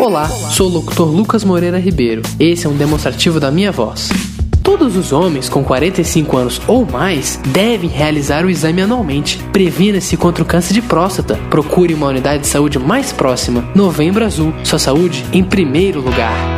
Olá, sou o locutor Lucas Moreira Ribeiro. Esse é um demonstrativo da minha voz. Todos os homens com 45 anos ou mais devem realizar o exame anualmente. Previna-se contra o câncer de próstata. Procure uma unidade de saúde mais próxima. Novembro Azul, sua saúde em primeiro lugar.